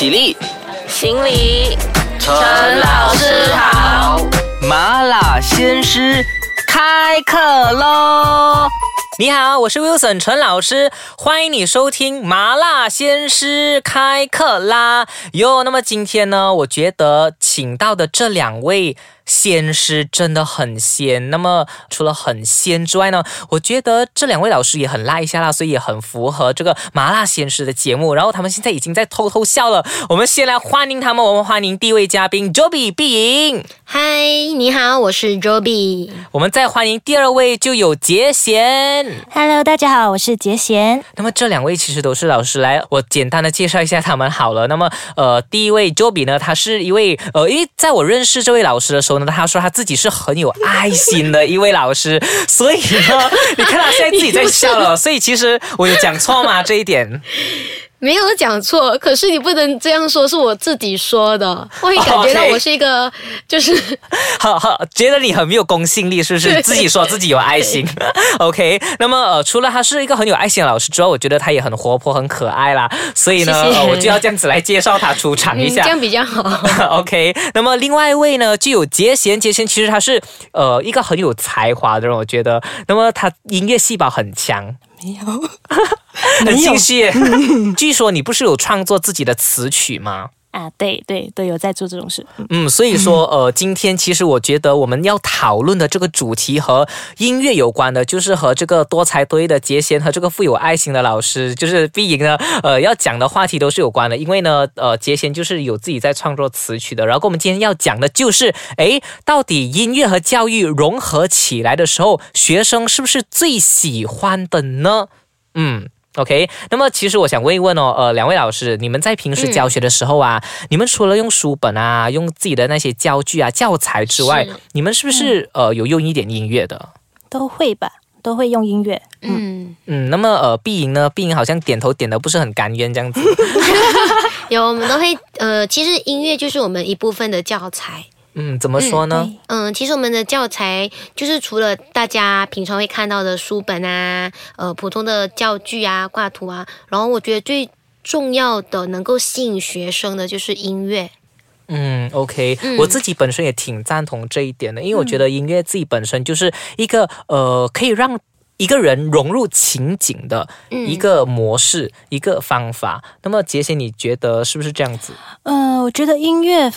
起立，行礼，陈老师好。麻辣鲜师开课喽！你好，我是 Wilson 陈老师，欢迎你收听麻辣鲜师开课啦哟。那么今天呢，我觉得请到的这两位。鲜师真的很鲜，那么除了很鲜之外呢，我觉得这两位老师也很辣一下啦，所以也很符合这个麻辣鲜师的节目。然后他们现在已经在偷偷笑了，我们先来欢迎他们。我们欢迎第一位嘉宾 Joby 碧莹。嗨，你好，我是 Joby。我们再欢迎第二位就有杰贤。Hello，大家好，我是杰贤。那么这两位其实都是老师，来我简单的介绍一下他们好了。那么呃，第一位 Joby 呢，他是一位呃，因为在我认识这位老师的时候。他说他自己是很有爱心的一位老师，所以呢，你看他现在自己在笑了，所以其实我有讲错吗？这一点？没有讲错，可是你不能这样说，是我自己说的，我会感觉到我是一个，就是 好好觉得你很没有公信力，是不是？自己说自己有爱心，OK。那么呃，除了他是一个很有爱心的老师之外，我觉得他也很活泼、很可爱啦。所以呢，我就要这样子来介绍他出场一下，这样比较好。OK。那么另外一位呢，就有杰贤，杰贤其实他是呃一个很有才华的人，我觉得。那么他音乐细胞很强。没有，很清晰。据说你不是有创作自己的词曲吗？啊，对对都有在做这种事。嗯，所以说呃，今天其实我觉得我们要讨论的这个主题和音乐有关的，就是和这个多才多艺的杰贤和这个富有爱心的老师，就是碧莹呢，呃，要讲的话题都是有关的。因为呢，呃，杰贤就是有自己在创作词曲的。然后我们今天要讲的就是，哎，到底音乐和教育融合起来的时候，学生是不是最喜欢的呢？嗯。OK，那么其实我想问一问哦，呃，两位老师，你们在平时教学的时候啊，你们除了用书本啊，用自己的那些教具啊、教材之外，你们是不是呃有用一点音乐的？都会吧，都会用音乐。嗯嗯，那么呃，碧莹呢？碧莹好像点头点的不是很甘愿这样子。有，我们都会呃，其实音乐就是我们一部分的教材。嗯，怎么说呢？嗯，其实我们的教材就是除了大家平常会看到的书本啊，呃，普通的教具啊、挂图啊，然后我觉得最重要的能够吸引学生的就是音乐。嗯，OK，我自己本身也挺赞同这一点的，因为我觉得音乐自己本身就是一个呃，可以让。一个人融入情景的一个模式，一个方法。那么杰贤，你觉得是不是这样子？嗯，我觉得音乐，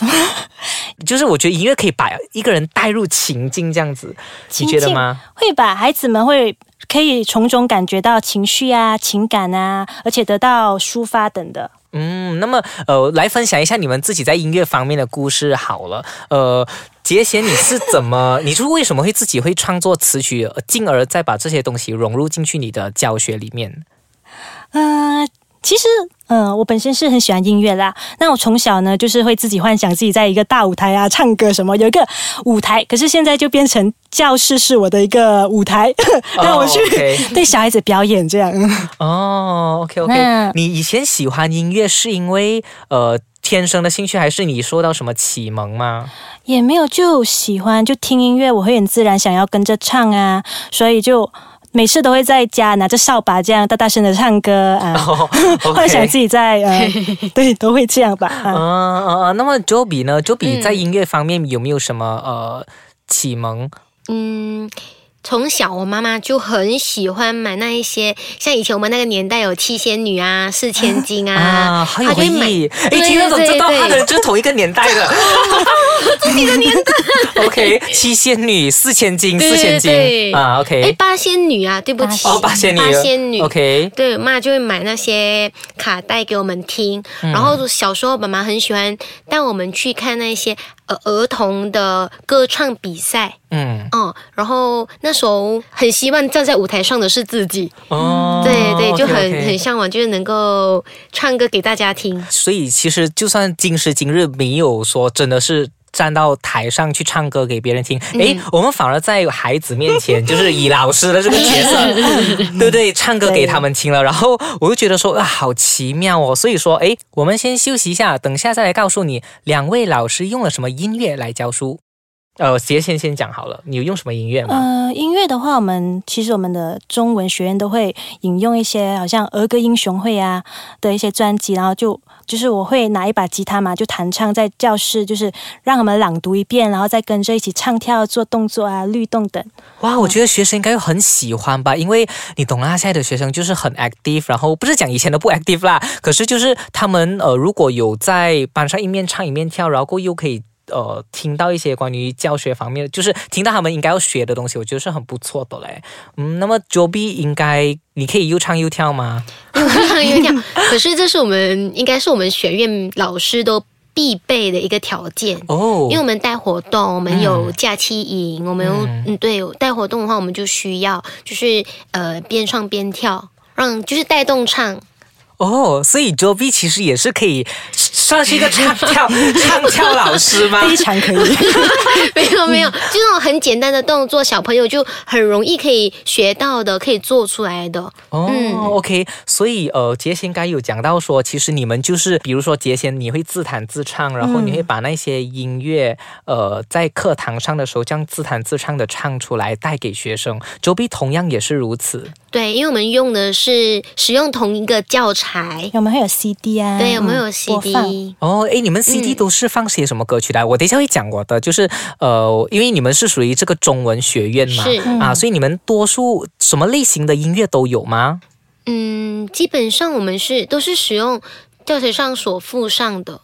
就是我觉得音乐可以把一个人带入情境，这样子，你觉得吗？会把孩子们会可以从中感觉到情绪啊、情感啊，而且得到抒发等的。嗯，那么呃，来分享一下你们自己在音乐方面的故事好了。呃，杰贤，你是怎么？你是为什么会自己会创作词曲，进而再把这些东西融入进去你的教学里面？啊。其实，嗯，我本身是很喜欢音乐啦。那我从小呢，就是会自己幻想自己在一个大舞台啊，唱歌什么，有一个舞台。可是现在就变成教室是我的一个舞台，让我去 对小孩子表演这样。哦，OK OK。你以前喜欢音乐是因为呃天生的兴趣，还是你受到什么启蒙吗？也没有，就喜欢就听音乐，我会很自然想要跟着唱啊，所以就。每次都会在家拿着扫把这样大大声的唱歌啊，幻想自己在呃，对，都会这样吧。嗯嗯嗯。那么 Joby 呢？Joby 在音乐方面有没有什么呃启蒙？嗯。从小，我妈妈就很喜欢买那一些，像以前我们那个年代有七仙女啊、四千金啊，好有回忆。哎，听得懂知道，他的就同一个年代的，自己的年代。OK，七仙女、四千金、四千金啊。OK，哎，八仙女啊，对不起，八仙女，八仙女。OK，对，妈就会买那些卡带给我们听。然后小时候，妈妈很喜欢带我们去看那些。呃，儿童的歌唱比赛，嗯，哦，然后那时候很希望站在舞台上的是自己，哦，对对，就很很向往，就是能够唱歌给大家听。所以其实就算今时今日没有说真的是。站到台上去唱歌给别人听，哎，我们反而在孩子面前，就是以老师的这个角色，对不对？唱歌给他们听了，然后我就觉得说，啊，好奇妙哦。所以说，哎，我们先休息一下，等下再来告诉你两位老师用了什么音乐来教书。呃，杰先先讲好了，你有用什么音乐吗？呃，音乐的话，我们其实我们的中文学院都会引用一些，好像儿歌英雄会啊的一些专辑，然后就就是我会拿一把吉他嘛，就弹唱在教室，就是让他们朗读一遍，然后再跟着一起唱跳、做动作啊、律动等。哇，我觉得学生应该很喜欢吧，因为你懂啦，现在的学生就是很 active，然后不是讲以前的不 active 啦，可是就是他们呃，如果有在班上一面唱一面跳，然后又可以。呃，听到一些关于教学方面，就是听到他们应该要学的东西，我觉得是很不错的嘞。嗯，那么 Joby 应该你可以又唱又跳吗？又唱又跳，可是这是我们应该是我们学院老师都必备的一个条件哦。因为我们带活动，我们有假期营，我们有嗯对带活动的话，我们就需要就是呃边唱边跳，让就是带动唱。哦，所以 Joby 其实也是可以。算是一个唱跳 唱跳老师吗？非常可以。没有没有，就那种很简单的动作，小朋友就很容易可以学到的，可以做出来的。哦，OK。所以呃，杰贤刚有讲到说，其实你们就是，比如说杰贤，你会自弹自唱，然后你会把那些音乐呃，在课堂上的时候这样自弹自唱的唱出来，带给学生。周碧同样也是如此。对，因为我们用的是使用同一个教材，我们还有 CD 啊，对，我们有 CD。哦，哎，你们 CD 都是放些什么歌曲的？我等一下会讲我的，就是呃，因为你们是属于这个中文学院嘛，啊，所以你们多数什么类型的音乐都有吗？嗯，基本上我们是都是使用教材上所附上的。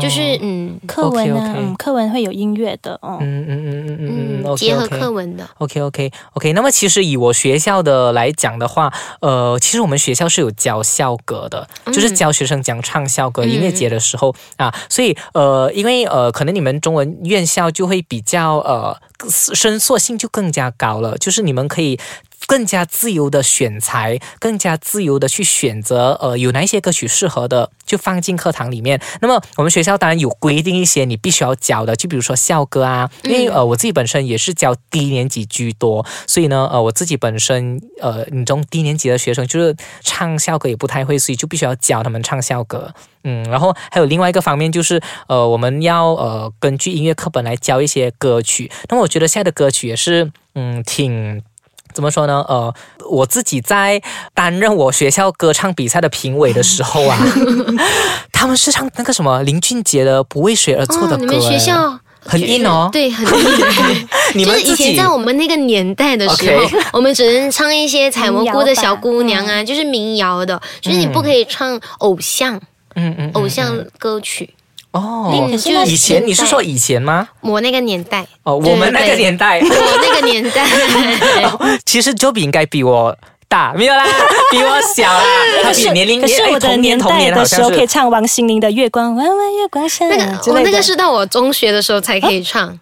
就是嗯，课文呢，嗯，课文会有音乐的，嗯嗯嗯嗯嗯嗯，结合课文的。OK OK OK，那么其实以我学校的来讲的话，呃，其实我们学校是有教校歌的，就是教学生讲唱校歌。音乐节的时候啊，所以呃，因为呃，可能你们中文院校就会比较呃，伸缩性就更加高了，就是你们可以。更加自由的选材，更加自由的去选择，呃，有哪一些歌曲适合的，就放进课堂里面。那么我们学校当然有规定一些你必须要教的，就比如说校歌啊，因为呃我自己本身也是教低年级居多，所以呢，呃我自己本身呃你中低年级的学生就是唱校歌也不太会，所以就必须要教他们唱校歌。嗯，然后还有另外一个方面就是，呃我们要呃根据音乐课本来教一些歌曲。那么我觉得现在的歌曲也是嗯挺。怎么说呢？呃，我自己在担任我学校歌唱比赛的评委的时候啊，他们是唱那个什么林俊杰的《不为谁而作的歌》。你们学校很硬哦，对，很硬。就是以前在我们那个年代的时候，我们只能唱一些采蘑菇的小姑娘啊，就是民谣的，就是你不可以唱偶像，嗯嗯，偶像歌曲。哦，就以前你是说以前吗？我那个年代哦，我们那个年代，我那个年代。其实 Joby 应该比我大，没有啦，比我小啦。他比年龄，可是我的年代的时候可以唱王心凌的《月光弯弯月光下》。那个我那个是到我中学的时候才可以唱，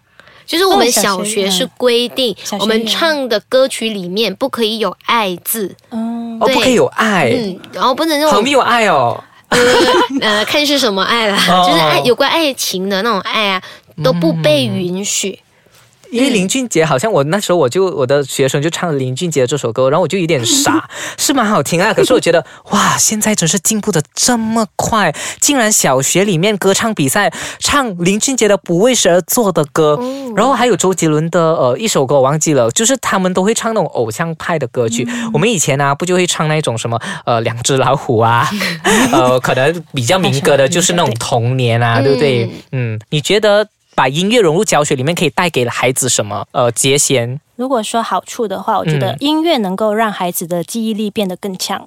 就是我们小学是规定，我们唱的歌曲里面不可以有爱字，哦，不可以有爱，嗯，然后不能用，好没有爱哦。呃，看是什么爱了，就是爱有关爱情的那种爱啊，都不被允许。因为林俊杰好像我那时候我就我的学生就唱林俊杰这首歌，然后我就有点傻，是蛮好听啊。可是我觉得哇，现在真是进步的这么快，竟然小学里面歌唱比赛唱林俊杰的《不为谁而作的歌》，然后还有周杰伦的呃一首歌我忘记了，就是他们都会唱那种偶像派的歌曲。我们以前呢不就会唱那种什么呃两只老虎啊，呃可能比较民歌的就是那种童年啊，对不对？嗯，你觉得？把音乐融入教学里面，可以带给孩子什么？呃，节弦。如果说好处的话，我觉得音乐能够让孩子的记忆力变得更强。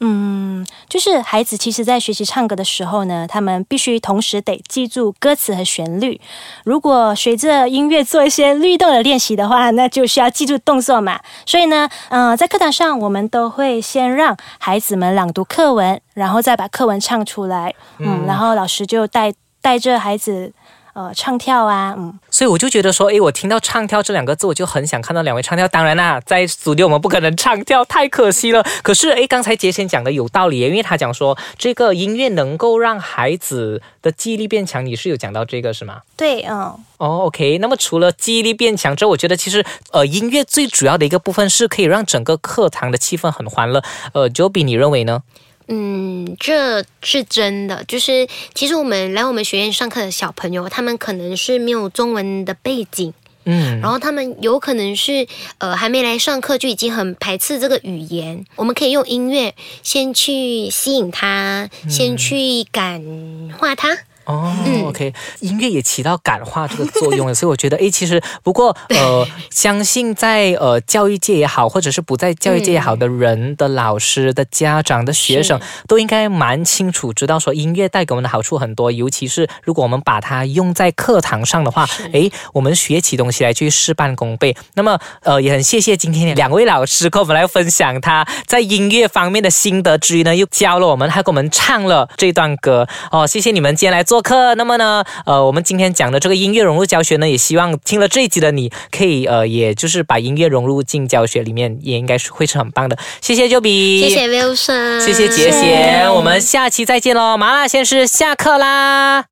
嗯，就是孩子其实在学习唱歌的时候呢，他们必须同时得记住歌词和旋律。如果随着音乐做一些律动的练习的话，那就需要记住动作嘛。所以呢，嗯，在课堂上我们都会先让孩子们朗读课文，然后再把课文唱出来。嗯，然后老师就带带着孩子。呃，唱跳啊，嗯，所以我就觉得说，诶，我听到唱跳这两个字，我就很想看到两位唱跳。当然啦，在组里我们不可能唱跳，太可惜了。可是，诶，刚才杰先讲的有道理，因为他讲说这个音乐能够让孩子的记忆力变强，你是有讲到这个是吗？对，嗯，哦，OK。那么除了记忆力变强之后，我觉得其实呃，音乐最主要的一个部分是可以让整个课堂的气氛很欢乐。呃，Joby，你认为呢？嗯，这是真的。就是其实我们来我们学院上课的小朋友，他们可能是没有中文的背景，嗯，然后他们有可能是呃还没来上课就已经很排斥这个语言，我们可以用音乐先去吸引他，先去感化他。哦，OK，音乐也起到感化这个作用，所以我觉得，哎，其实不过，呃，相信在呃教育界也好，或者是不在教育界也好的人的老师的家长的学生，都应该蛮清楚知道说音乐带给我们的好处很多，尤其是如果我们把它用在课堂上的话，哎，我们学起东西来去事半功倍。那么，呃，也很谢谢今天两位老师跟我们来分享他在音乐方面的心得之余呢，又教了我们，还给我们唱了这段歌。哦，谢谢你们今天来。做客，那么呢，呃，我们今天讲的这个音乐融入教学呢，也希望听了这一集的你可以，呃，也就是把音乐融入进教学里面，也应该是会是很棒的。谢谢 Joey，谢谢 Wilson，谢谢杰贤，我们下期再见喽，麻辣鲜师下课啦。